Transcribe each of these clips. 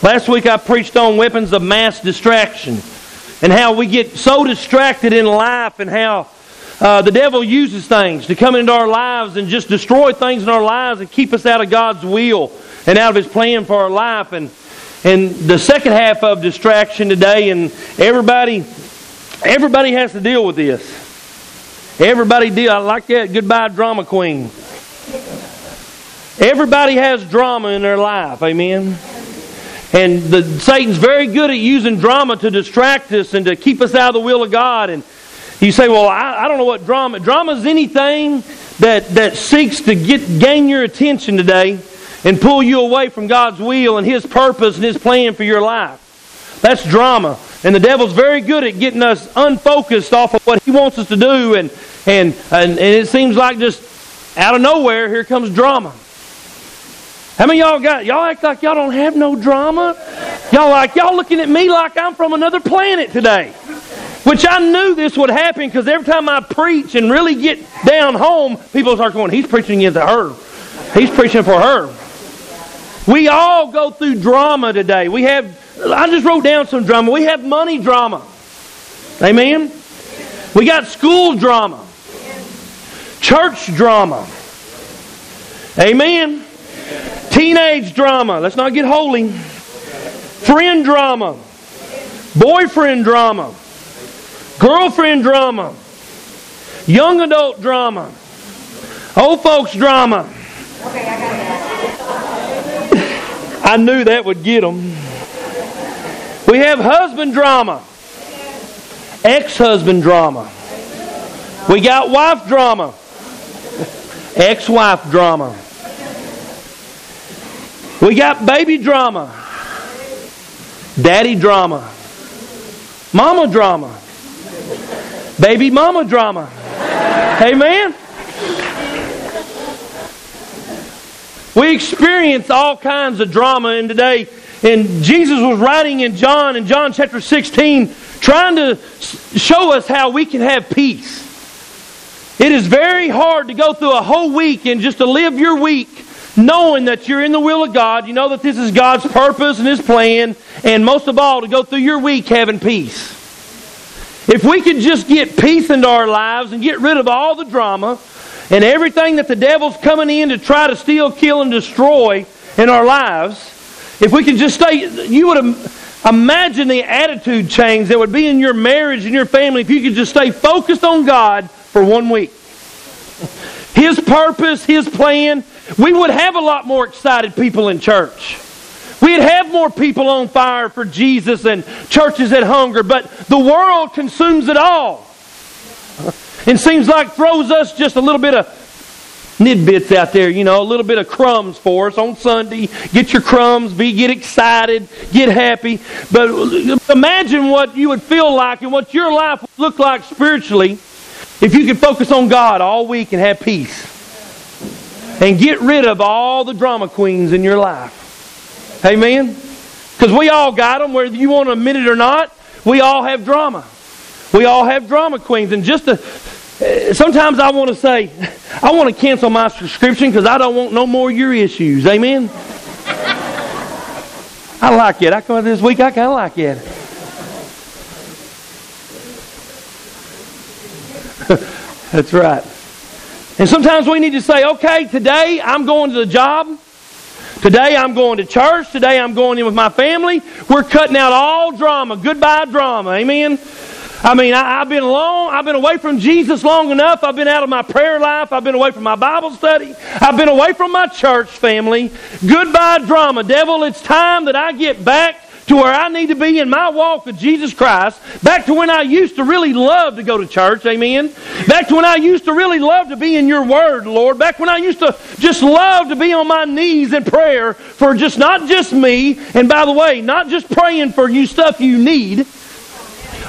Last week I preached on weapons of mass distraction and how we get so distracted in life and how uh, the devil uses things to come into our lives and just destroy things in our lives and keep us out of God's will and out of His plan for our life. And and the second half of distraction today, and everybody everybody has to deal with this. Everybody deal. I like that. Goodbye, drama queen. Everybody has drama in their life. Amen. And the, Satan's very good at using drama to distract us and to keep us out of the will of God. And you say, well, I, I don't know what drama. Drama is anything that, that seeks to get gain your attention today and pull you away from God's will and His purpose and His plan for your life. That's drama. And the devil's very good at getting us unfocused off of what he wants us to do. And, and, and, and it seems like just out of nowhere, here comes drama. How many y'all got, y'all act like y'all don't have no drama? Y'all like, y'all looking at me like I'm from another planet today. Which I knew this would happen because every time I preach and really get down home, people start going, he's preaching against her. He's preaching for her. We all go through drama today. We have, I just wrote down some drama. We have money drama. Amen? We got school drama, church drama. Amen? Teenage drama. Let's not get holy. Friend drama. Boyfriend drama. Girlfriend drama. Young adult drama. Old folks drama. I knew that would get them. We have husband drama. Ex husband drama. We got wife drama. Ex wife drama. We got baby drama. Daddy drama. Mama drama. Baby mama drama. Amen. We experience all kinds of drama in today. And Jesus was writing in John, in John chapter 16, trying to show us how we can have peace. It is very hard to go through a whole week and just to live your week knowing that you're in the will of God. You know that this is God's purpose and His plan. And most of all, to go through your week having peace. If we could just get peace into our lives and get rid of all the drama and everything that the devil's coming in to try to steal, kill, and destroy in our lives, if we could just stay, you would imagine the attitude change that would be in your marriage and your family if you could just stay focused on God for one week. His purpose, His plan, we would have a lot more excited people in church. We'd have more people on fire for Jesus and churches that hunger, but the world consumes it all. It seems like throws us just a little bit of nidbits out there, you know, a little bit of crumbs for us on Sunday. Get your crumbs, be get excited, get happy. But imagine what you would feel like and what your life would look like spiritually if you could focus on God all week and have peace. And get rid of all the drama queens in your life. Amen? Because we all got them, whether you want to admit it or not. We all have drama. We all have drama queens. And just to, eh, sometimes I want to say, I want to cancel my subscription because I don't want no more your issues. Amen? I like it. I come out this week, I kind of like it. That's right. And sometimes we need to say, okay, today I'm going to the job. Today I'm going to church. Today I'm going in with my family. We're cutting out all drama. Goodbye drama. Amen. I mean, I, have been long, I've been away from Jesus long enough. I've been out of my prayer life. I've been away from my Bible study. I've been away from my church family. Goodbye drama. Devil, it's time that I get back to where I need to be in my walk with Jesus Christ, back to when I used to really love to go to church, amen. Back to when I used to really love to be in your word, Lord. Back when I used to just love to be on my knees in prayer for just not just me, and by the way, not just praying for you stuff you need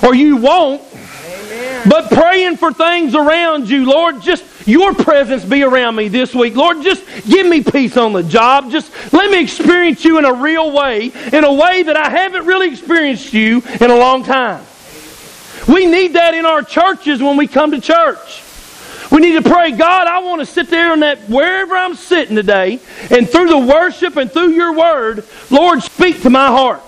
or you won't, but praying for things around you, Lord, just your presence be around me this week. Lord, just give me peace on the job. Just let me experience you in a real way, in a way that I haven't really experienced you in a long time. We need that in our churches when we come to church. We need to pray, God, I want to sit there in that wherever I'm sitting today, and through the worship and through your word, Lord, speak to my heart.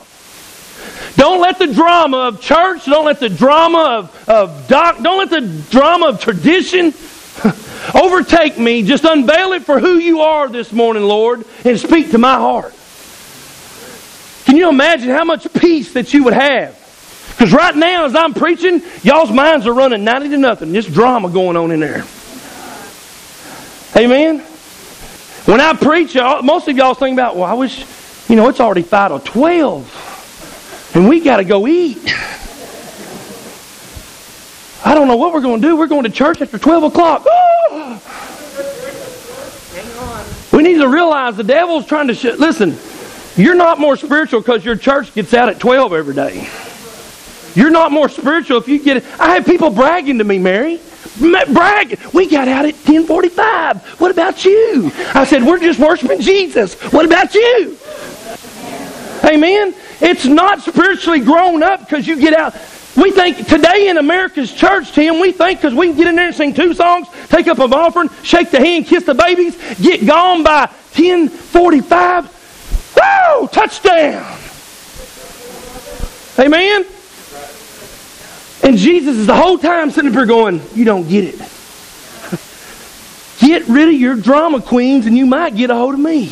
Don't let the drama of church, don't let the drama of, of doc, don't let the drama of tradition overtake me. Just unveil it for who you are this morning, Lord, and speak to my heart. Can you imagine how much peace that you would have? Because right now, as I'm preaching, y'all's minds are running 90 to nothing. This drama going on in there. Amen? When I preach, most of y'all think about, well, I wish, you know, it's already 5 or 12. And we got to go eat. I don't know what we're going to do. We're going to church after 12 o'clock. We need to realize the devil's trying to... Sh- Listen, you're not more spiritual because your church gets out at 12 every day. You're not more spiritual if you get it. I have people bragging to me, Mary. Brag. We got out at 1045. What about you? I said, we're just worshiping Jesus. What about you? Amen. It's not spiritually grown up because you get out. We think today in America's church, Tim, we think because we can get in there and sing two songs, take up an offering, shake the hand, kiss the babies, get gone by 1045. Woo! Touchdown! Amen? And Jesus is the whole time sitting up here going, You don't get it. get rid of your drama queens and you might get a hold of me.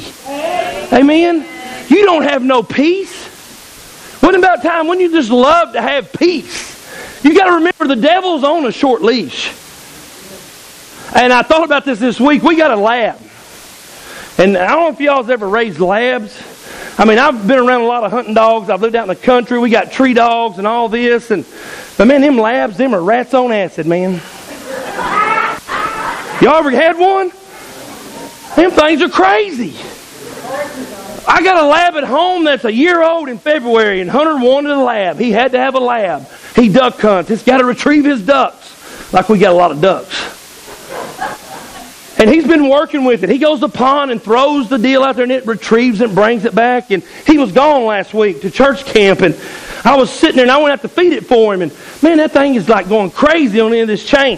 Amen? You don't have no peace. What about time when you just love to have peace? You got to remember the devil's on a short leash. And I thought about this this week. We got a lab. And I don't know if y'all's ever raised labs. I mean, I've been around a lot of hunting dogs. I've lived out in the country. We got tree dogs and all this. And but man, them labs, them are rats on acid, man. Y'all ever had one? Them things are crazy. I got a lab at home that's a year old in February, and Hunter wanted a lab. He had to have a lab. He duck hunts. He's got to retrieve his ducks, like we got a lot of ducks. And he's been working with it. He goes to the pond and throws the deal out there and it retrieves and brings it back. And he was gone last week to church camp and I was sitting there and I went out to feed it for him. And man, that thing is like going crazy on the end of this chain.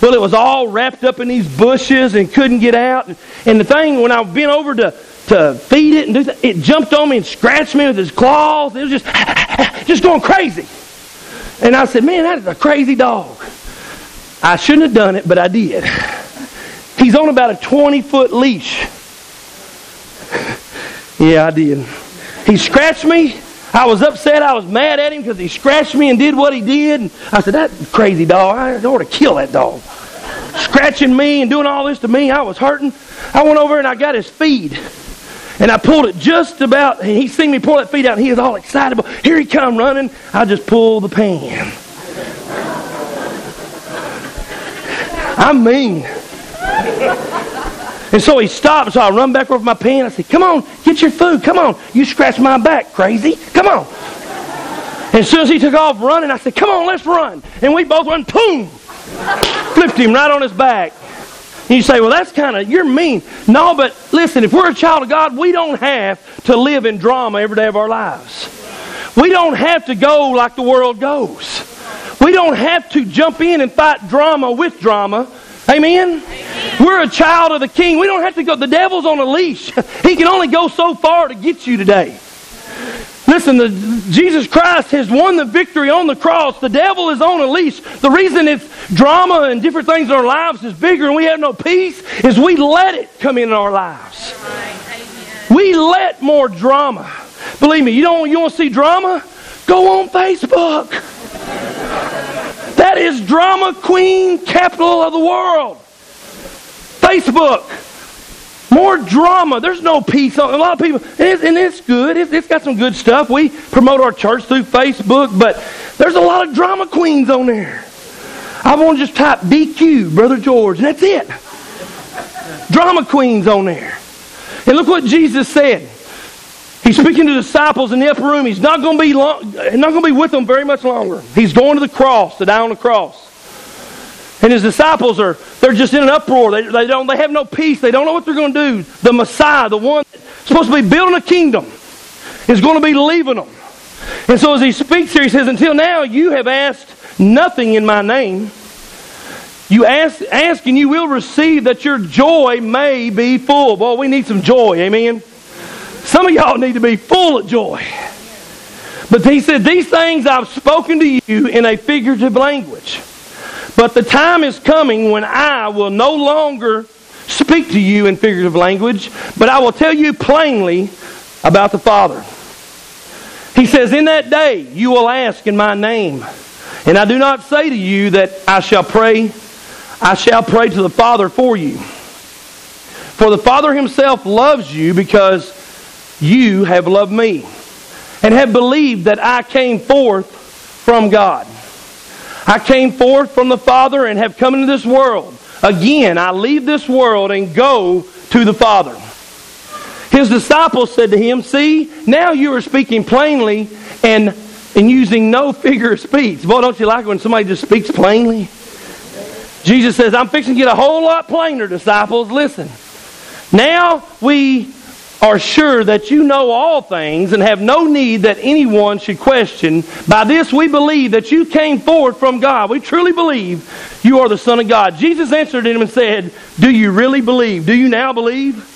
Well, it was all wrapped up in these bushes and couldn't get out. And the thing, when I bent over to, to feed it and do that, it jumped on me and scratched me with its claws. It was just, just going crazy. And I said, man, that is a crazy dog. I shouldn't have done it, but I did. He's on about a 20 foot leash. yeah, I did. He scratched me. I was upset. I was mad at him because he scratched me and did what he did. And I said, That crazy dog, I ought to kill that dog. Scratching me and doing all this to me, I was hurting. I went over and I got his feed. And I pulled it just about, and he seen me pull that feed out, and he was all excited. Here he come running. I just pulled the pan. I mean, and so he stopped, so I run back over my pen. I said, Come on, get your food. Come on. You scratch my back, crazy. Come on. And as soon as he took off running, I said, Come on, let's run. And we both run, boom! Flipped him right on his back. And you say, Well, that's kind of, you're mean. No, but listen, if we're a child of God, we don't have to live in drama every day of our lives. We don't have to go like the world goes. We don't have to jump in and fight drama with drama. Amen? Amen? We're a child of the king. We don't have to go. The devil's on a leash. he can only go so far to get you today. Listen, the, Jesus Christ has won the victory on the cross. The devil is on a leash. The reason it's drama and different things in our lives is bigger and we have no peace is we let it come in our lives. We let more drama. Believe me, you don't you want to see drama? Go on Facebook. That is drama queen capital of the world. Facebook. More drama. There's no peace. On, A lot of people, and it's, and it's good. It's, it's got some good stuff. We promote our church through Facebook, but there's a lot of drama queens on there. I want to just type BQ, Brother George, and that's it. Drama queens on there. And look what Jesus said. He's speaking to disciples in the upper room. He's not going to be long, not going to be with them very much longer. He's going to the cross, to die on the cross. And his disciples are they're just in an uproar. They, they don't they have no peace. They don't know what they're going to do. The Messiah, the one supposed to be building a kingdom, is going to be leaving them. And so as he speaks here, he says, Until now you have asked nothing in my name. You ask, ask and you will receive that your joy may be full. Boy, we need some joy. Amen. Some of y'all need to be full of joy. But he said, These things I've spoken to you in a figurative language. But the time is coming when I will no longer speak to you in figurative language, but I will tell you plainly about the Father. He says, In that day you will ask in my name. And I do not say to you that I shall pray I shall pray to the Father for you. For the Father himself loves you because you have loved me and have believed that I came forth from God. I came forth from the Father and have come into this world. Again, I leave this world and go to the Father. His disciples said to him, See, now you are speaking plainly and, and using no figure of speech. Boy, don't you like it when somebody just speaks plainly? Jesus says, I'm fixing to get a whole lot plainer, disciples. Listen. Now we are sure that you know all things and have no need that anyone should question. By this we believe that you came forth from God. We truly believe you are the Son of God. Jesus answered him and said, Do you really believe? Do you now believe?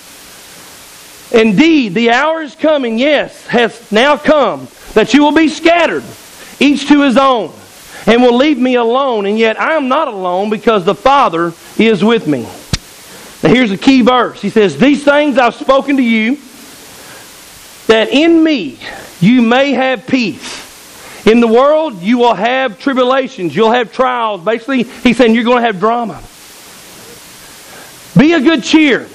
Indeed, the hour is coming, yes, has now come, that you will be scattered, each to his own and will leave me alone. And yet I am not alone because the Father is with me. Now here's a key verse. He says, These things I've spoken to you, that in me you may have peace. In the world, you will have tribulations. You'll have trials. Basically, he's saying you're going to have drama. Be a good cheer.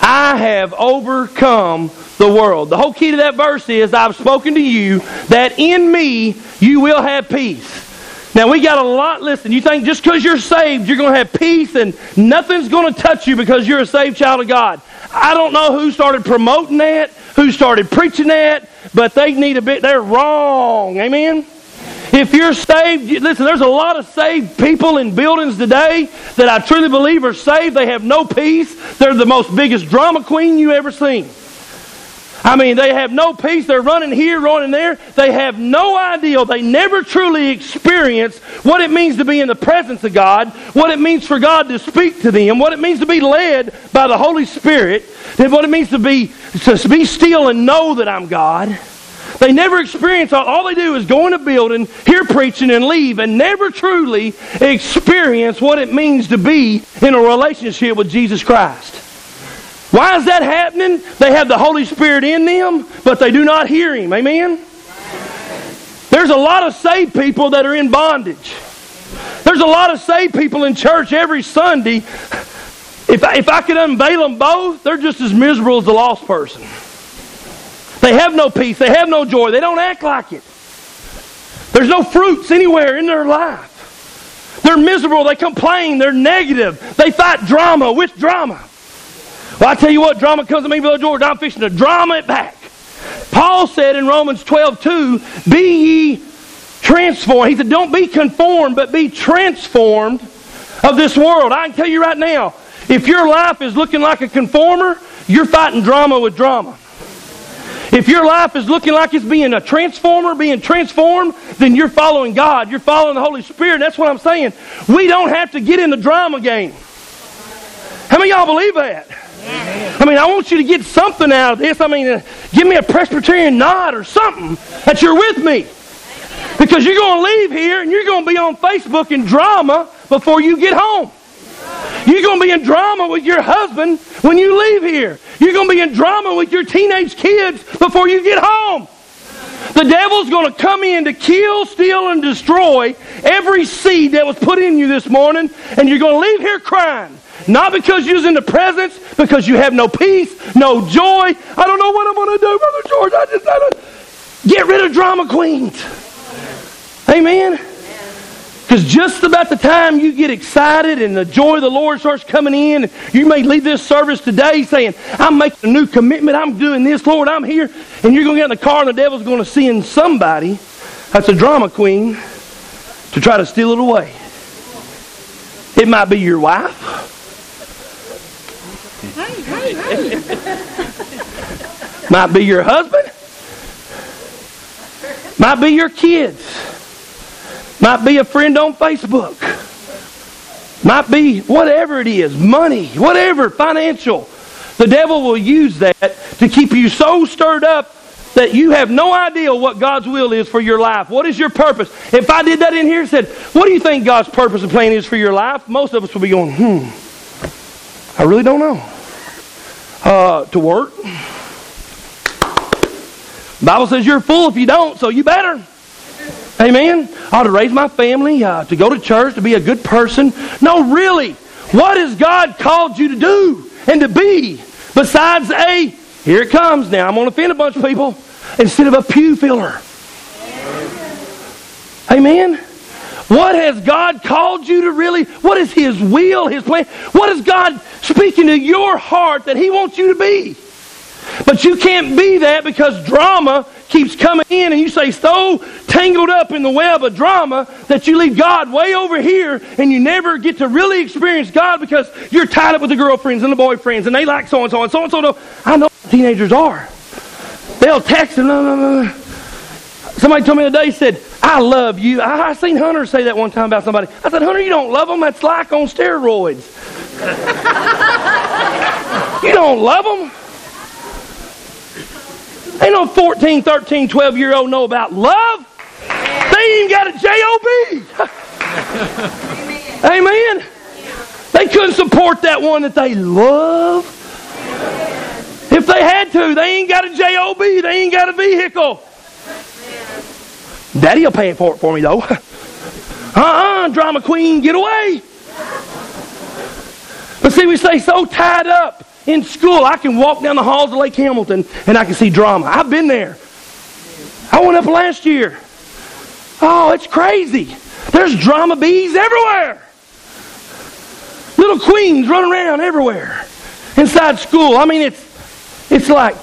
I have overcome the world. The whole key to that verse is I've spoken to you that in me you will have peace. Now, we got a lot. Listen, you think just because you're saved, you're going to have peace and nothing's going to touch you because you're a saved child of God. I don't know who started promoting that, who started preaching that, but they need a bit, they're wrong. Amen? If you're saved, listen, there's a lot of saved people in buildings today that I truly believe are saved. They have no peace. They're the most biggest drama queen you ever seen. I mean, they have no peace. They're running here, running there. They have no idea. They never truly experience what it means to be in the presence of God, what it means for God to speak to them, what it means to be led by the Holy Spirit, and what it means to be to be still and know that I'm God. They never experience all, all they do is go in a building, hear preaching, and leave, and never truly experience what it means to be in a relationship with Jesus Christ. Why is that happening? They have the Holy Spirit in them, but they do not hear Him. Amen? There's a lot of saved people that are in bondage. There's a lot of saved people in church every Sunday. If I, if I could unveil them both, they're just as miserable as the lost person. They have no peace. They have no joy. They don't act like it. There's no fruits anywhere in their life. They're miserable. They complain. They're negative. They fight drama with drama. Well, I tell you what, drama comes to me, Brother George, I'm fixing to drama it back. Paul said in Romans 12, 2, Be ye transformed. He said, Don't be conformed, but be transformed of this world. I can tell you right now, if your life is looking like a conformer, you're fighting drama with drama. If your life is looking like it's being a transformer, being transformed, then you're following God. You're following the Holy Spirit. That's what I'm saying. We don't have to get in the drama game. How many y'all believe that? I mean, I want you to get something out of this. I mean, uh, give me a Presbyterian nod or something that you're with me. Because you're going to leave here and you're going to be on Facebook in drama before you get home. You're going to be in drama with your husband when you leave here. You're going to be in drama with your teenage kids before you get home. The devil's going to come in to kill, steal, and destroy every seed that was put in you this morning, and you're going to leave here crying. Not because you're in the presence, because you have no peace, no joy. I don't know what I'm going to do, Brother George. I just got to get rid of drama queens. Amen. Because just about the time you get excited and the joy of the Lord starts coming in, you may leave this service today saying, I'm making a new commitment. I'm doing this, Lord. I'm here. And you're going to get in the car and the devil's going to send somebody that's a drama queen to try to steal it away. It might be your wife. Might be your husband. Might be your kids. Might be a friend on Facebook. Might be whatever it is, money, whatever, financial. The devil will use that to keep you so stirred up that you have no idea what God's will is for your life. What is your purpose? If I did that in here and said, What do you think God's purpose and plan is for your life? Most of us would be going, Hmm, I really don't know. Uh, to work. Bible says you're a fool if you don't, so you better. Amen. I ought to raise my family, uh, to go to church, to be a good person. No, really. What has God called you to do and to be besides a, here it comes now, I'm going to offend a bunch of people, instead of a pew filler? Amen. What has God called you to really? What is His will, His plan? What is God speaking to your heart that He wants you to be? But you can't be that because drama keeps coming in and you say so tangled up in the web of drama that you leave God way over here and you never get to really experience God because you're tied up with the girlfriends and the boyfriends and they like so and so and so and so. I know teenagers are. They'll text and. Somebody told me today said, I love you. I, I seen Hunter say that one time about somebody. I said, Hunter, you don't love them. That's like on steroids. you don't love them. Ain't no 14, 13, 12 year old know about love. They ain't got a J-O-B. Amen. They couldn't support that one that they love. If they had to, they ain't got a J-O-B. They ain't got a vehicle. Daddy'll pay for it for me, though. Uh-uh, drama queen, get away. But see, we stay so tied up in school, I can walk down the halls of Lake Hamilton and I can see drama. I've been there. I went up last year. Oh, it's crazy. There's drama bees everywhere. Little queens running around everywhere inside school. I mean, it's it's like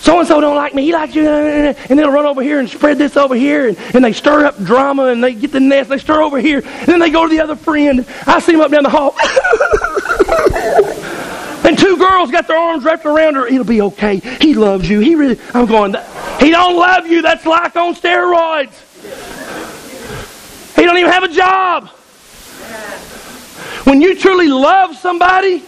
so and so don't like me. He likes you, and they'll run over here and spread this over here, and, and they stir up drama, and they get the nest. They stir over here, and then they go to the other friend. I see him up down the hall. And two girls got their arms wrapped around her. It'll be okay. He loves you. He really. I'm going. He don't love you. That's like on steroids. He don't even have a job. When you truly love somebody,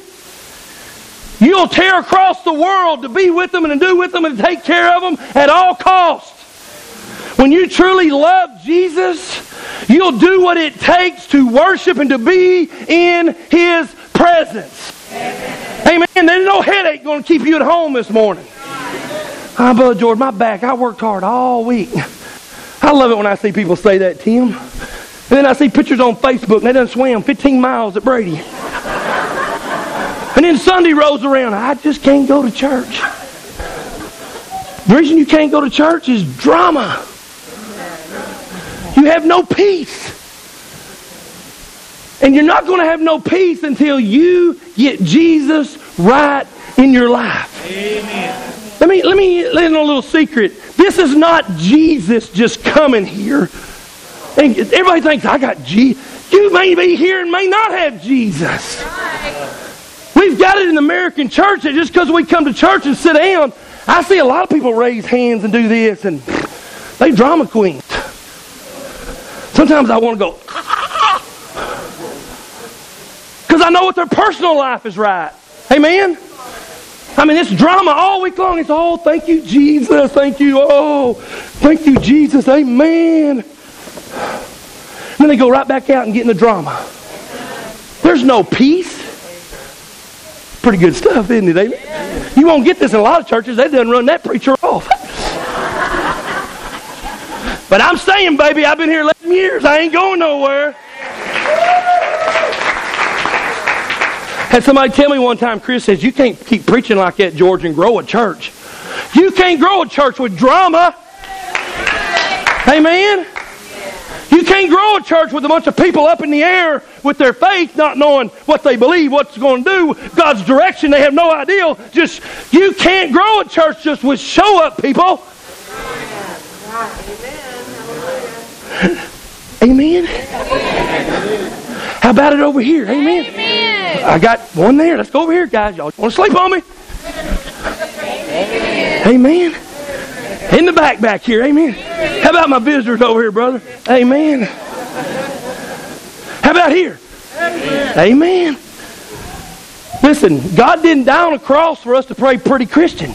you'll tear across the world to be with them and to do with them and to take care of them at all costs. When you truly love Jesus, you'll do what it takes to worship and to be in His presence. Amen. There's no headache going to keep you at home this morning. Ah, Brother George, my back. I worked hard all week. I love it when I see people say that, Tim. And then I see pictures on Facebook and they done swam 15 miles at Brady. And then Sunday rolls around. I just can't go to church. The reason you can't go to church is drama. You have no peace. And you're not going to have no peace until you get Jesus right in your life. Amen. Let me let me let in a little secret. This is not Jesus just coming here. And everybody thinks I got Jesus. You may be here and may not have Jesus. We've got it in the American church that just because we come to church and sit down, I see a lot of people raise hands and do this, and they drama queens. Sometimes I want to go, because I know what their personal life is right. Amen? I mean, it's drama all week long. It's, oh, thank you, Jesus. Thank you. Oh, thank you, Jesus. Amen. And then they go right back out and get in the drama. There's no peace. Pretty good stuff, isn't it? Amen? You won't get this in a lot of churches. They done run that preacher off. but I'm saying, baby, I've been here 11 years. I ain't going nowhere. Had somebody tell me one time, Chris says, you can't keep preaching like that, George, and grow a church. You can't grow a church with drama. Amen? You can't grow a church with a bunch of people up in the air with their faith, not knowing what they believe, what's going to do, God's direction. They have no idea. Just you can't grow a church just with show up people. Amen. Amen. How about it over here? Amen. Amen. I got one there. Let's go over here, guys. Y'all want to sleep on me? Amen. Amen. In the back back here. Amen. How about my visitors over here, brother? Amen. How about here? Amen. Listen, God didn't die on a cross for us to pray pretty Christian.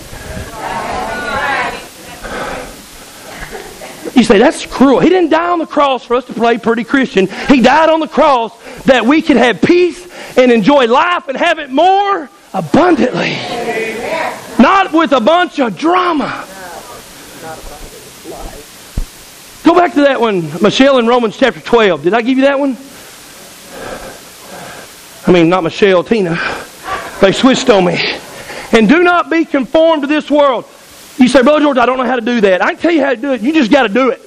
You say, that's cruel. He didn't die on the cross for us to play pretty Christian. He died on the cross that we could have peace and enjoy life and have it more abundantly. Not with a bunch of drama. Go back to that one, Michelle in Romans chapter 12. Did I give you that one? I mean, not Michelle, Tina. They switched on me. And do not be conformed to this world. You say, Brother George, I don't know how to do that. I can tell you how to do it. You just got to do it.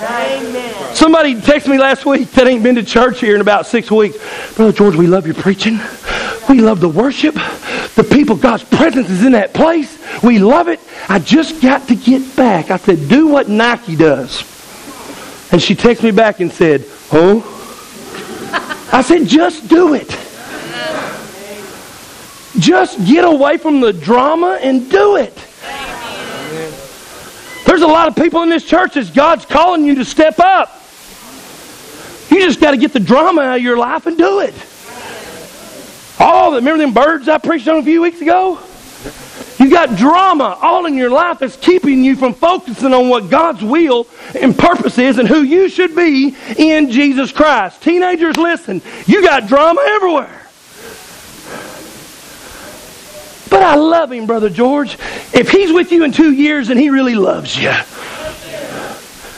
Amen. Somebody texted me last week that ain't been to church here in about six weeks. Brother George, we love your preaching. We love the worship. The people, God's presence is in that place. We love it. I just got to get back. I said, do what Nike does. And she texted me back and said, Oh? I said, just do it. Just get away from the drama and do it. There's a lot of people in this church that God's calling you to step up. You just got to get the drama out of your life and do it. Oh, remember them birds I preached on a few weeks ago? You got drama all in your life that's keeping you from focusing on what God's will and purpose is and who you should be in Jesus Christ. Teenagers, listen, you got drama everywhere. But I love him, Brother George. If he's with you in two years, and he really loves you.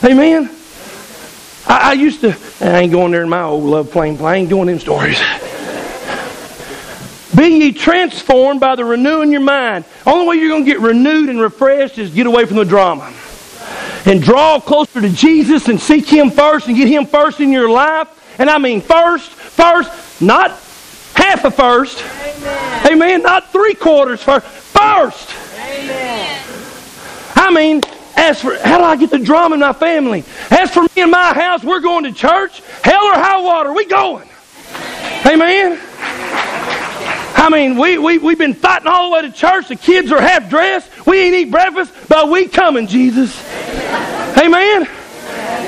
Amen? I, I used to, I ain't going there in my old love plane, I ain't doing them stories. Be ye transformed by the renewing your mind. Only way you're going to get renewed and refreshed is get away from the drama. And draw closer to Jesus and seek Him first and get Him first in your life. And I mean first, first, not half a first. Amen. Amen. Not three quarters first. First. Amen. I mean, as for how do I get the drama in my family? As for me and my house, we're going to church. Hell or high water, we going. Amen. I mean, we, we, we've been fighting all the way to church. The kids are half dressed. We ain't eat breakfast, but we coming, Jesus. Amen.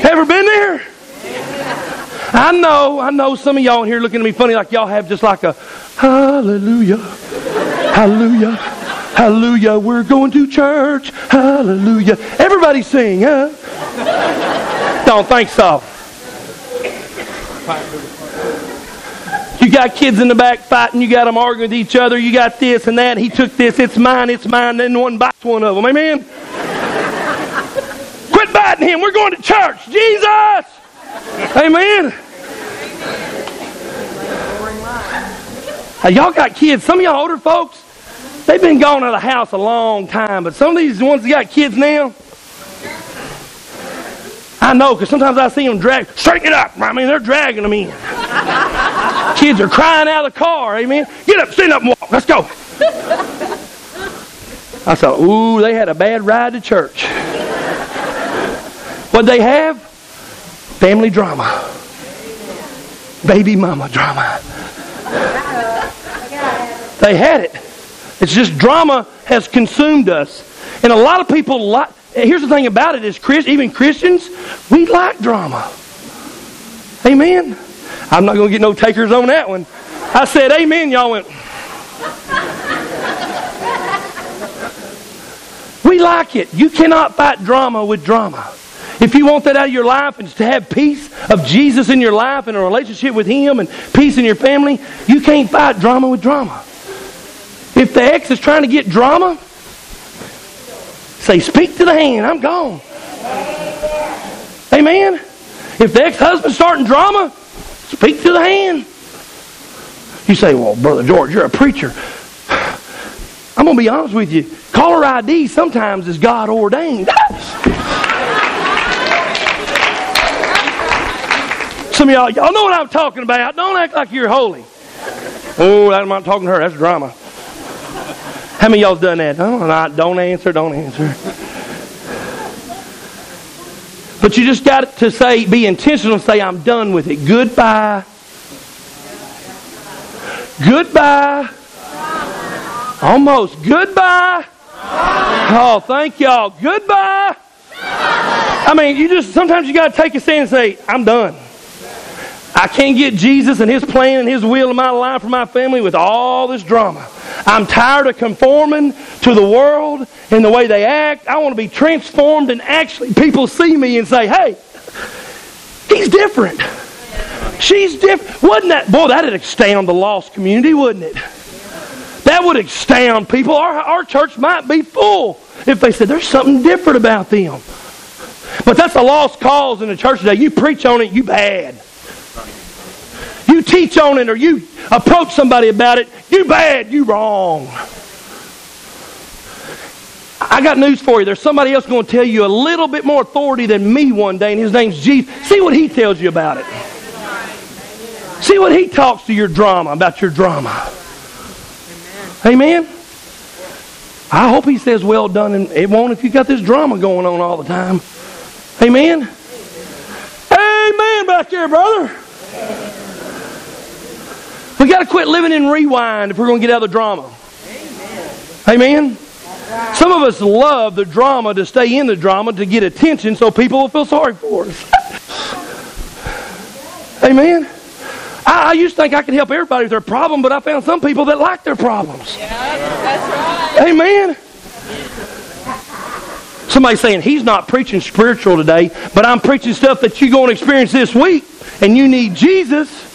Ever been there? I know, I know some of y'all in here looking at me funny like y'all have just like a hallelujah, hallelujah, hallelujah. We're going to church, hallelujah. Everybody sing, huh? Don't think so. You got kids in the back fighting. You got them arguing with each other. You got this and that. He took this. It's mine. It's mine. Then one bites one of them. Amen. Quit biting him. We're going to church. Jesus. Amen. Y'all got kids. Some of y'all older folks, they've been gone out of the house a long time. But some of these ones that got kids now, I know because sometimes I see them drag, straighten it up. I mean, they're dragging them in. Kids are crying out of the car. Amen. Get up, stand up, and walk. Let's go. I thought, ooh, they had a bad ride to church. What they have? Family drama. Baby mama drama. They had it. It's just drama has consumed us. And a lot of people like, here's the thing about it is Chris, even Christians, we like drama. Amen. I'm not going to get no takers on that one. I said amen, y'all went. we like it. You cannot fight drama with drama. If you want that out of your life and to have peace of Jesus in your life and a relationship with Him and peace in your family, you can't fight drama with drama. If the ex is trying to get drama, say, Speak to the hand, I'm gone. Amen. If the ex husband's starting drama, speak to the hand. You say, Well, Brother George, you're a preacher. I'm going to be honest with you. Caller ID sometimes is God ordained. Some of y'all, y'all know what I'm talking about. Don't act like you're holy. Oh, I'm not talking to her. That's drama. How many y'all's done that? Oh, not, don't answer, don't answer. But you just got to say, be intentional and say, I'm done with it. Goodbye. Goodbye. Almost. Goodbye. Oh, thank y'all. Goodbye. I mean, you just, sometimes you got to take a stand and say, I'm done. I can't get Jesus and His plan and His will in my life for my family with all this drama. I'm tired of conforming to the world and the way they act. I want to be transformed and actually people see me and say, hey, he's different. She's different. Wasn't that, boy, that'd astound the lost community, wouldn't it? That would astound people. Our, our church might be full if they said there's something different about them. But that's a lost cause in the church today. You preach on it, you bad. You teach on it or you approach somebody about it, you bad, you wrong. I got news for you. There's somebody else going to tell you a little bit more authority than me one day, and his name's Jesus. See what he tells you about it. See what he talks to your drama, about your drama. Amen. I hope he says well done, and it won't if you got this drama going on all the time. Amen. Amen back there, brother. We got to quit living in rewind if we're going to get out of the drama. Amen. Amen. Some of us love the drama to stay in the drama to get attention so people will feel sorry for us. Amen. I, I, used to think I could help everybody with their problem, but I found some people that like their problems. Yeah, that's right. Amen. Somebody saying he's not preaching spiritual today, but I'm preaching stuff that you're going to experience this week, and you need Jesus.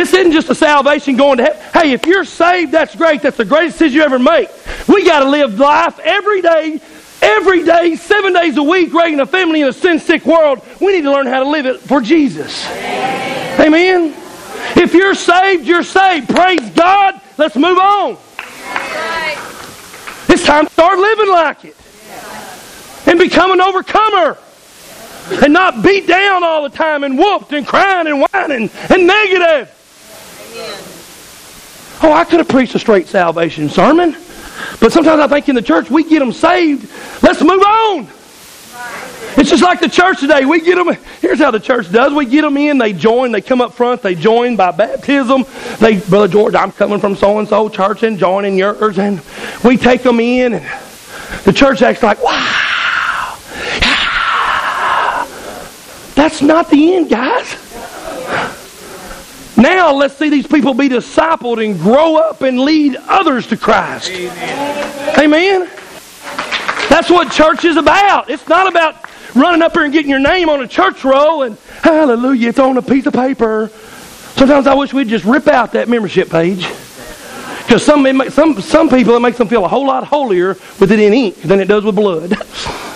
This isn't just a salvation going to heaven. Hey, if you're saved, that's great. That's the greatest decision you ever make. We got to live life every day, every day, seven days a week, raising a family in a sin sick world. We need to learn how to live it for Jesus. Amen. Amen. If you're saved, you're saved. Praise God. Let's move on. It's time to start living like it and become an overcomer and not beat down all the time and whooped and crying and whining and negative. Oh, I could have preached a straight salvation sermon. But sometimes I think in the church we get them saved. Let's move on. It's just like the church today. We get them. Here's how the church does. We get them in. They join. They come up front. They join by baptism. They, brother George, I'm coming from so and so church and joining yours, and we take them in. And the church acts like, wow, that's not the end, guys. Now let's see these people be discipled and grow up and lead others to Christ. Amen. Amen. That's what church is about. It's not about running up here and getting your name on a church roll and hallelujah, it's on a piece of paper. Sometimes I wish we'd just rip out that membership page. Because some, some, some people, it makes them feel a whole lot holier with it in ink than it does with blood.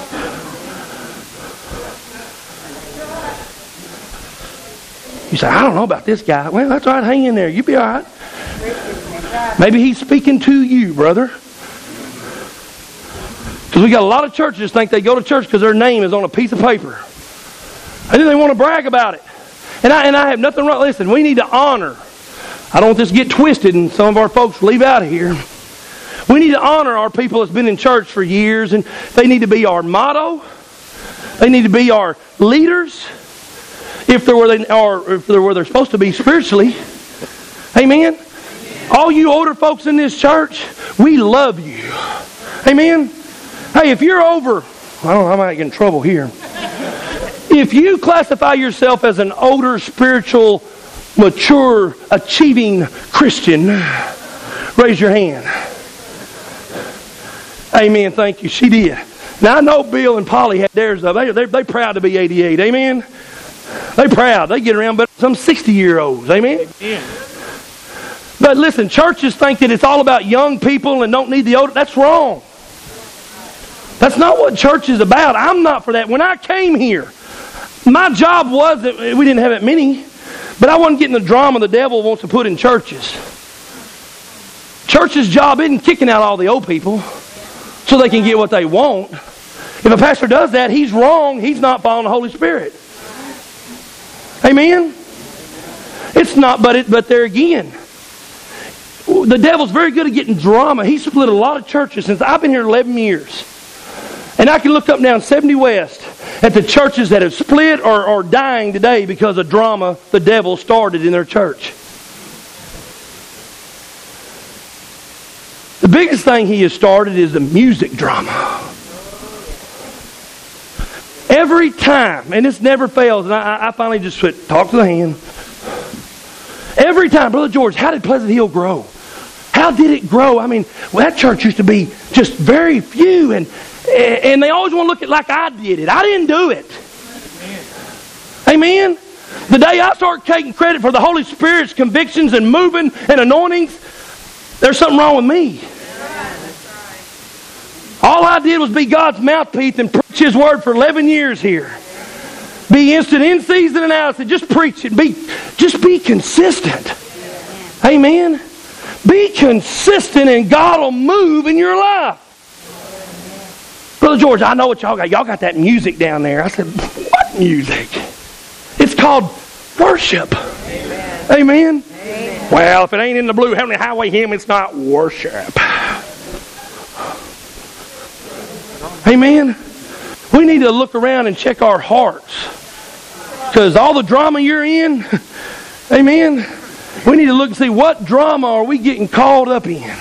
You say, I don't know about this guy. Well, that's all right. Hang in there. You'll be all right. Maybe he's speaking to you, brother. Because we got a lot of churches think they go to church because their name is on a piece of paper. And then they want to brag about it. And I, and I have nothing wrong. Listen, we need to honor. I don't want this to get twisted and some of our folks leave out of here. We need to honor our people that's been in church for years, and they need to be our motto. They need to be our leaders if they're where they are, if they're where they're supposed to be spiritually. Amen. All you older folks in this church, we love you. Amen. Hey, if you're over, I don't know, I might get in trouble here. If you classify yourself as an older, spiritual, mature, achieving Christian, raise your hand. Amen. Thank you. She did. Now I know Bill and Polly had theirs though. They they they proud to be 88. Amen. They proud. They get around better some 60 year olds. Amen? Amen. But listen, churches think that it's all about young people and don't need the older. That's wrong. That's not what church is about. I'm not for that. When I came here, my job wasn't, we didn't have that many, but I wasn't getting the drama the devil wants to put in churches. Church's job isn't kicking out all the old people so they can get what they want. If a pastor does that, he's wrong. He's not following the Holy Spirit. Amen? It's not, but it, but there again. The devil's very good at getting drama. He split a lot of churches since I've been here 11 years. And I can look up down 70 West at the churches that have split or are dying today because of drama the devil started in their church. The biggest thing he has started is the music drama. Every time, and this never fails, and I, I finally just put, talk to the hand. Every time, Brother George, how did Pleasant Hill grow? How did it grow? I mean, well, that church used to be just very few, and and they always want to look at like I did it. I didn't do it. Amen. The day I start taking credit for the Holy Spirit's convictions and moving and anointings, there's something wrong with me. All I did was be God's mouthpiece and preach His word for 11 years here. Be instant in season and out. I just preach it. Be, just be consistent. Amen. Be consistent and God will move in your life. Brother George, I know what y'all got. Y'all got that music down there. I said, what music? It's called worship. Amen. Amen. Amen. Well, if it ain't in the Blue Heavenly Highway hymn, it's not worship. Amen. We need to look around and check our hearts. Because all the drama you're in, amen, we need to look and see what drama are we getting caught up in.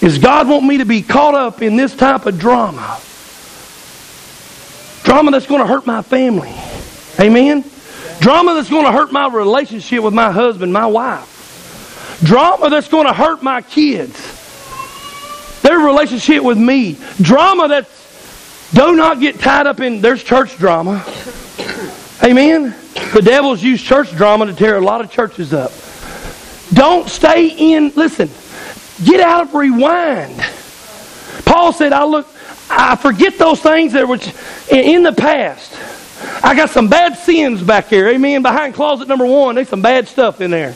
Is God want me to be caught up in this type of drama? Drama that's going to hurt my family. Amen? Drama that's going to hurt my relationship with my husband, my wife. Drama that's going to hurt my kids. Their relationship with me. Drama that's, do not get tied up in, there's church drama. Amen? The devil's used church drama to tear a lot of churches up. Don't stay in, listen, get out of rewind. Paul said, I look, I forget those things that were in the past. I got some bad sins back here. Amen. Behind closet number one, there's some bad stuff in there.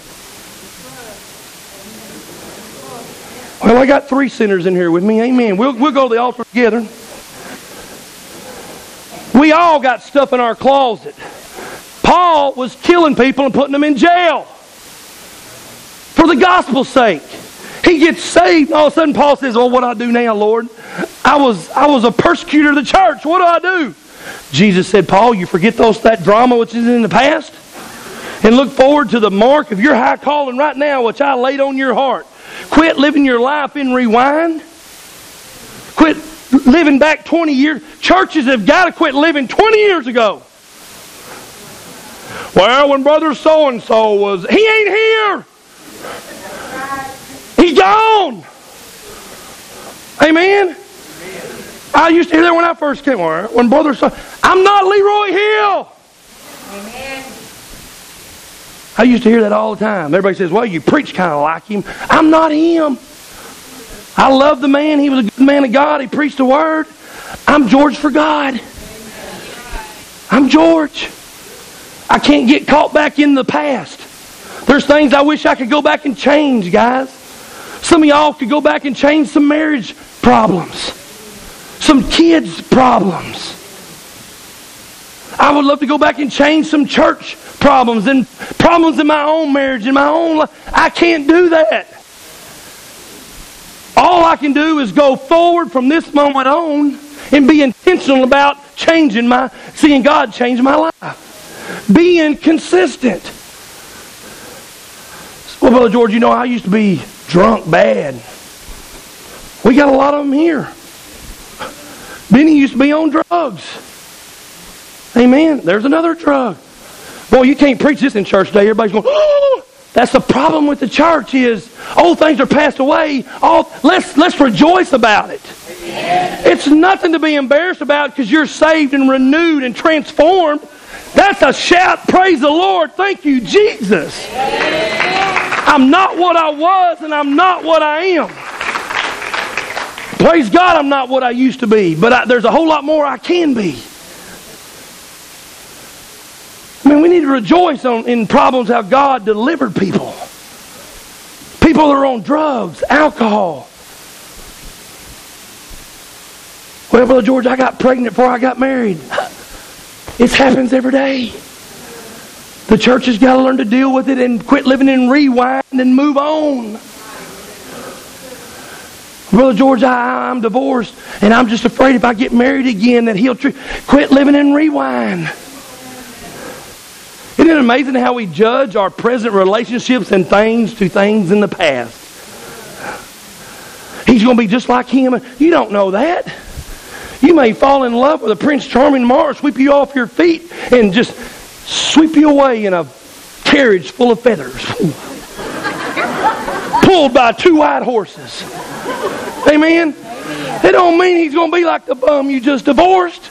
Well, I got three sinners in here with me. Amen. We'll, we'll go to the altar together. We all got stuff in our closet. Paul was killing people and putting them in jail for the gospel's sake. He gets saved. and All of a sudden, Paul says, "Oh, what do I do now, Lord? I was I was a persecutor of the church. What do I do?" Jesus said, "Paul, you forget those that drama which is in the past, and look forward to the mark of your high calling right now, which I laid on your heart. Quit living your life in rewind. Quit living back 20 years. Churches have got to quit living 20 years ago. Well, when brother so and so was, he ain't here. He's gone. Amen. I used to hear that when I first came. When brother said, I'm not Leroy Hill. Amen. I used to hear that all the time. Everybody says, well, you preach kind of like him. I'm not him. I love the man. He was a good man of God. He preached the word. I'm George for God. I'm George. I can't get caught back in the past. There's things I wish I could go back and change, guys. Some of y'all could go back and change some marriage problems, some kids' problems. I would love to go back and change some church problems and problems in my own marriage, in my own life. I can't do that. All I can do is go forward from this moment on and be intentional about changing my, seeing God change my life. Being consistent. Well, Brother George, you know, I used to be drunk bad. We got a lot of them here. Benny used to be on drugs. Amen. There's another drug. Boy, you can't preach this in church today. Everybody's going, oh! That's the problem with the church is old things are passed away. All let's let's rejoice about it. It's nothing to be embarrassed about because you're saved and renewed and transformed. That's a shout, praise the Lord. Thank you, Jesus. I'm not what I was and I'm not what I am. Praise God, I'm not what I used to be, but I, there's a whole lot more I can be. I mean, we need to rejoice on, in problems how God delivered people. People that are on drugs, alcohol. Well, Brother George, I got pregnant before I got married. It happens every day. The church has got to learn to deal with it and quit living in rewind and move on. Brother George, I, am divorced, and I'm just afraid if I get married again that he'll quit living in rewind. Isn't it amazing how we judge our present relationships and things to things in the past? He's going to be just like him. You don't know that. You may fall in love with a Prince Charming tomorrow, sweep you off your feet, and just sweep you away in a carriage full of feathers. Pulled by two white horses. Amen? It don't mean he's going to be like the bum you just divorced.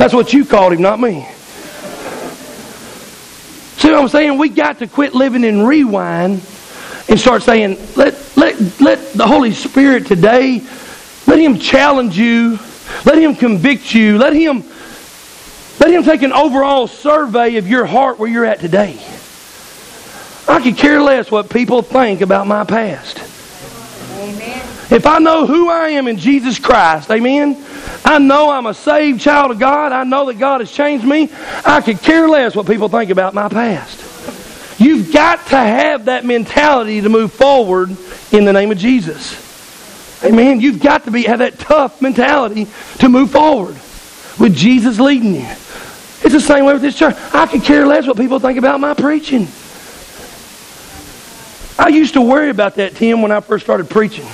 That's what you called him, not me. See what I'm saying? We got to quit living in rewind and start saying, let, let, let the Holy Spirit today, let Him challenge you, let Him convict you, let Him, let Him take an overall survey of your heart where you're at today. I could care less what people think about my past. Amen. If I know who I am in Jesus Christ, amen, I know I'm a saved child of God. I know that God has changed me. I could care less what people think about my past. You've got to have that mentality to move forward in the name of Jesus. Amen. You've got to be have that tough mentality to move forward with Jesus leading you. It's the same way with this church. I could care less what people think about my preaching. I used to worry about that, Tim, when I first started preaching.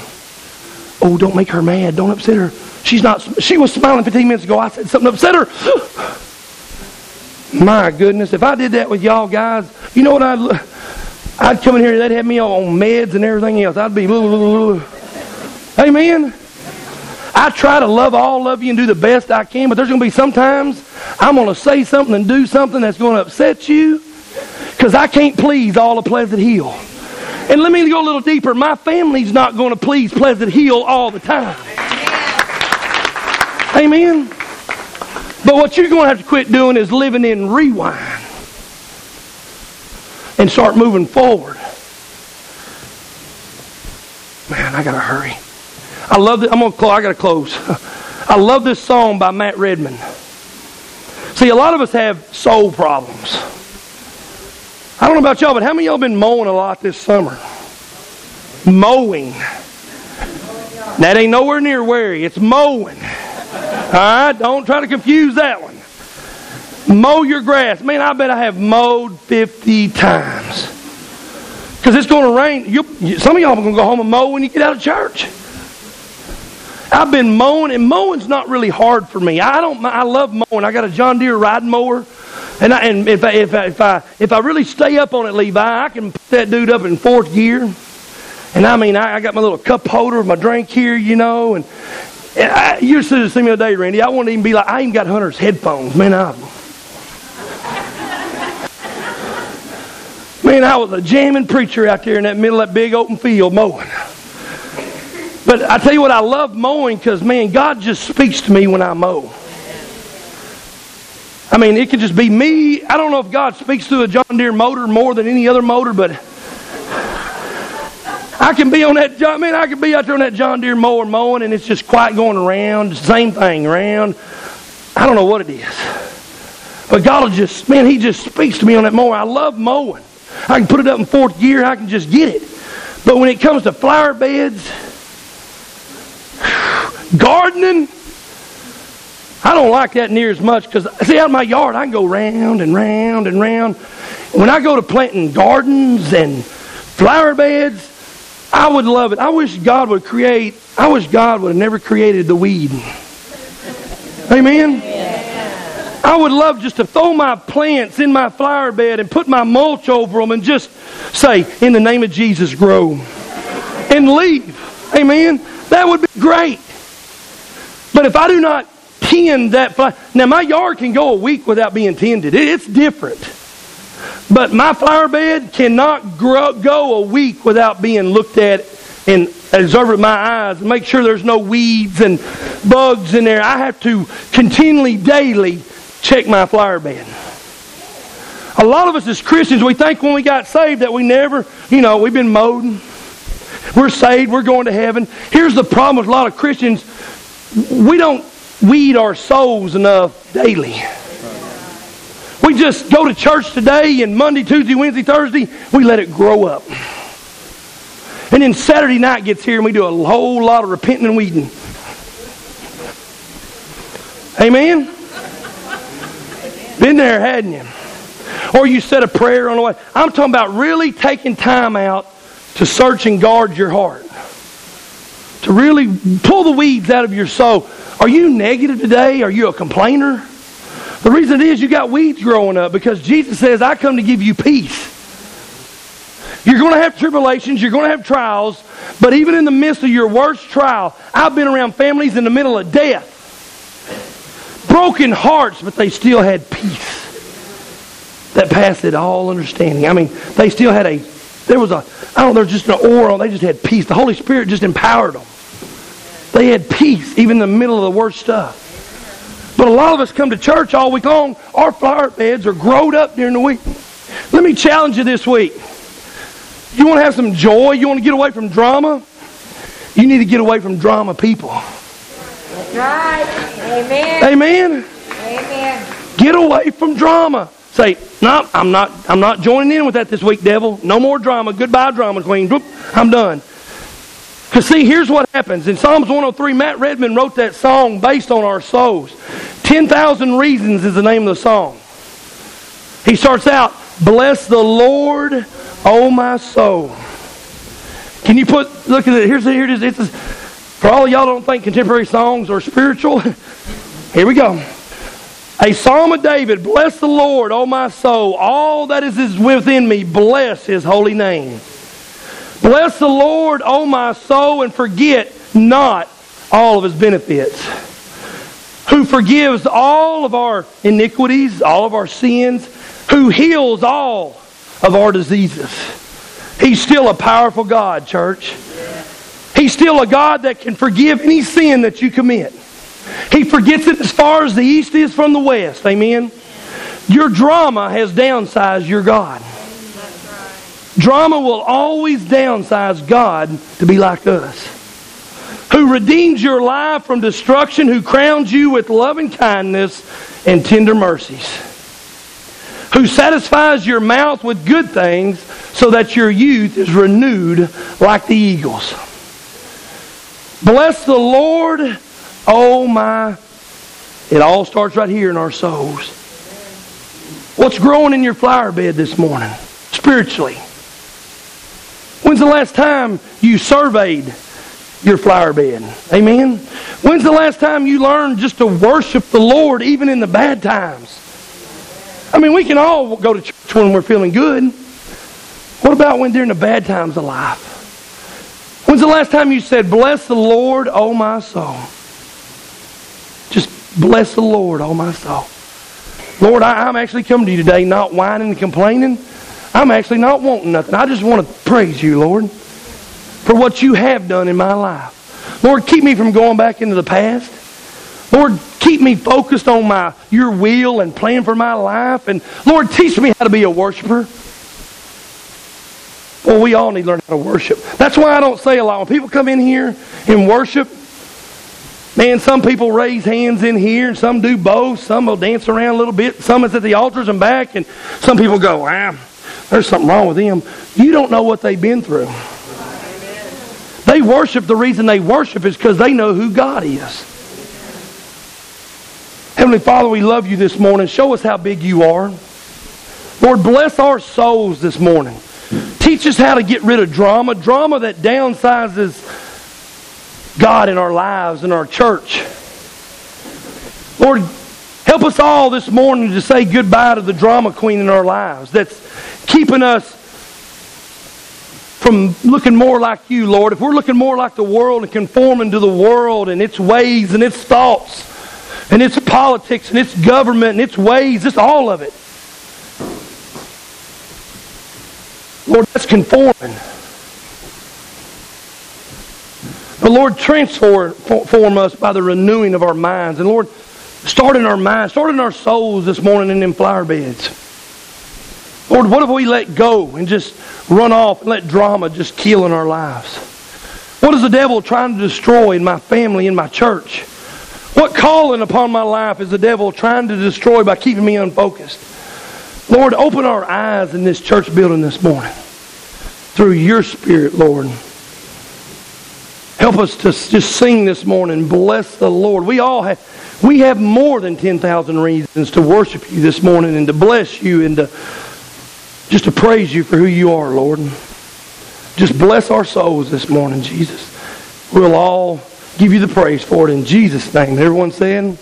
Oh, don't make her mad. Don't upset her. She's not. She was smiling 15 minutes ago. I said something upset her. My goodness, if I did that with y'all guys, you know what I'd I'd come in here. And they'd have me on meds and everything else. I'd be. Amen. I try to love all of you and do the best I can, but there's going to be sometimes I'm going to say something and do something that's going to upset you because I can't please all of Pleasant Hill. And let me go a little deeper. My family's not going to please Pleasant Hill all the time. Amen. But what you're going to have to quit doing is living in rewind and start moving forward. Man, I gotta hurry. I love this. I'm gonna close. I gotta close. I love this song by Matt Redman. See, a lot of us have soul problems. I don't know about y'all, but how many y'all been mowing a lot this summer? Mowing. That ain't nowhere near weary. It's mowing. All right, don't try to confuse that one. Mow your grass. Man, I bet I have mowed 50 times. Because it's going to rain. You, some of y'all are going to go home and mow when you get out of church. I've been mowing, and mowing's not really hard for me. I don't. I love mowing. I got a John Deere riding mower, and, I, and if I, if I, if I if I really stay up on it, Levi, I can put that dude up in fourth gear. And I mean, I, I got my little cup holder of my drink here, you know, and I, you should have seen me the other day, Randy. I wouldn't even be like, I even got Hunter's headphones. Man, I, man, I was a jamming preacher out there in that middle of that big open field mowing. But I tell you what, I love mowing because, man, God just speaks to me when I mow. I mean, it could just be me. I don't know if God speaks through a John Deere motor more than any other motor, but I can be on that John, man, I can be out there on that John Deere mower mowing and it's just quiet going around, same thing around. I don't know what it is. But God will just, man, He just speaks to me on that mower. I love mowing. I can put it up in fourth gear, I can just get it. But when it comes to flower beds, gardening, I don't like that near as much because, see, out in my yard, I can go round and round and round. When I go to planting gardens and flower beds, I would love it. I wish God would create, I wish God would have never created the weed. Amen? I would love just to throw my plants in my flower bed and put my mulch over them and just say, in the name of Jesus, grow. And leave. Amen? That would be great. But if I do not tend that flower, now my yard can go a week without being tended. It's different. But my flower bed cannot grow, go a week without being looked at and observed with my eyes and make sure there's no weeds and bugs in there. I have to continually, daily check my flower bed. A lot of us as Christians, we think when we got saved that we never, you know, we've been mowed. We're saved. We're going to heaven. Here's the problem with a lot of Christians. We don't weed our souls enough daily. We just go to church today and Monday, Tuesday, Wednesday, Thursday, we let it grow up. And then Saturday night gets here and we do a whole lot of repenting and weeding. Amen? Been there, hadn't you? Or you said a prayer on the way. I'm talking about really taking time out to search and guard your heart to really pull the weeds out of your soul. Are you negative today? Are you a complainer? The reason is you got weeds growing up because Jesus says, I come to give you peace. You're going to have tribulations, you're going to have trials, but even in the midst of your worst trial, I've been around families in the middle of death. Broken hearts, but they still had peace that passed it all understanding. I mean, they still had a, there was a, I don't know, there's just an aura, they just had peace. The Holy Spirit just empowered them. They had peace even in the middle of the worst stuff. But a lot of us come to church all week long. Our flower beds are growed up during the week. Let me challenge you this week. You want to have some joy? You want to get away from drama? You need to get away from drama people. Right. Amen. Amen. Amen. Get away from drama. Say, no, I'm not I'm not joining in with that this week, devil. No more drama. Goodbye, drama queen. I'm done. Because, see, here's what happens. In Psalms 103, Matt Redman wrote that song based on our souls. 10,000 Reasons is the name of the song. He starts out, Bless the Lord, oh my soul. Can you put, look at it, here's, here it is. It's, for all y'all don't think contemporary songs are spiritual, here we go. A psalm of David, bless the Lord, O my soul, all that is within me, bless his holy name. Bless the Lord, O my soul, and forget not all of his benefits. Who forgives all of our iniquities, all of our sins, who heals all of our diseases. He's still a powerful God, church. He's still a God that can forgive any sin that you commit. He forgets it as far as the east is from the west. Amen. Your drama has downsized your God. Drama will always downsize God to be like us. Who redeems your life from destruction, who crowns you with loving kindness and tender mercies. Who satisfies your mouth with good things so that your youth is renewed like the eagles. Bless the Lord, oh my. It all starts right here in our souls. What's growing in your flower bed this morning, spiritually? When's the last time you surveyed your flower bed? Amen? When's the last time you learned just to worship the Lord even in the bad times? I mean, we can all go to church when we're feeling good. What about when during the bad times of life? When's the last time you said, Bless the Lord, oh my soul? Just bless the Lord, oh my soul. Lord, I, am actually coming to you today not whining and complaining. I'm actually not wanting nothing. I just want to praise you, Lord, for what you have done in my life. Lord, keep me from going back into the past. Lord, keep me focused on my your will and plan for my life. And Lord, teach me how to be a worshiper. Well, we all need to learn how to worship. That's why I don't say a lot. When people come in here and worship, man, some people raise hands in here, and some do both. Some will dance around a little bit. Some is at the altars and back, and some people go, wow, there's something wrong with them. You don't know what they've been through. They worship, the reason they worship is because they know who God is. Heavenly Father, we love you this morning. Show us how big you are. Lord, bless our souls this morning. Teach us how to get rid of drama, drama that downsizes God in our lives, in our church. Lord, help us all this morning to say goodbye to the drama queen in our lives that's keeping us from looking more like you, Lord. If we're looking more like the world and conforming to the world and its ways and its thoughts and its politics and its government and its ways, it's all of it. Lord, that's conforming. But Lord, transform us by the renewing of our minds. And Lord, start in our minds, start in our souls this morning in them flower beds. Lord, what if we let go and just run off and let drama just kill in our lives? What is the devil trying to destroy in my family, in my church? What calling upon my life is the devil trying to destroy by keeping me unfocused? Lord, open our eyes in this church building this morning through your spirit, Lord. Help us to just sing this morning. Bless the Lord. We all have we have more than 10,000 reasons to worship you this morning and to bless you and to just to praise you for who you are, Lord. Just bless our souls this morning, Jesus. we'll all give you the praise for it in Jesus' name. Everyone saying,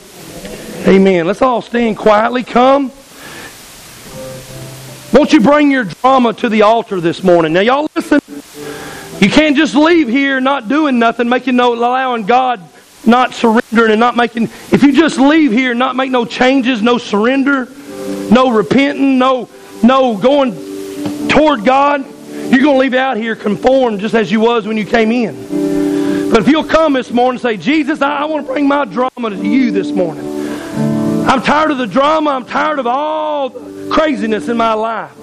Amen. Let's all stand quietly. Come. Won't you bring your drama to the altar this morning? Now, y'all listen. You can't just leave here not doing nothing, making no, allowing God not surrendering and not making. If you just leave here, not make no changes, no surrender, no repenting, no, no going toward God, you're going to leave out here conformed just as you was when you came in. But if you'll come this morning and say, Jesus, I, want to bring my drama to you this morning. I'm tired of the drama. I'm tired of all the craziness in my life.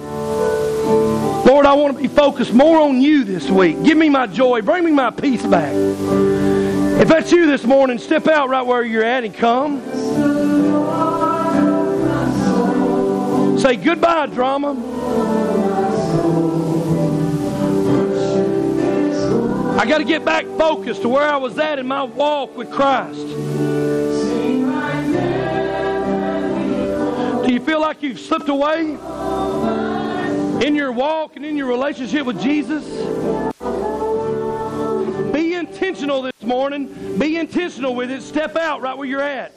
Lord, I want to be focused more on you this week. Give me my joy. Bring me my peace back. If that's you this morning, step out right where you're at and come. Say goodbye, drama. I got to get back focused to where I was at in my walk with Christ. Do you feel like you've slipped away in your walk and in your relationship with Jesus? Be intentional this morning. Be intentional with it. Step out right where you're at.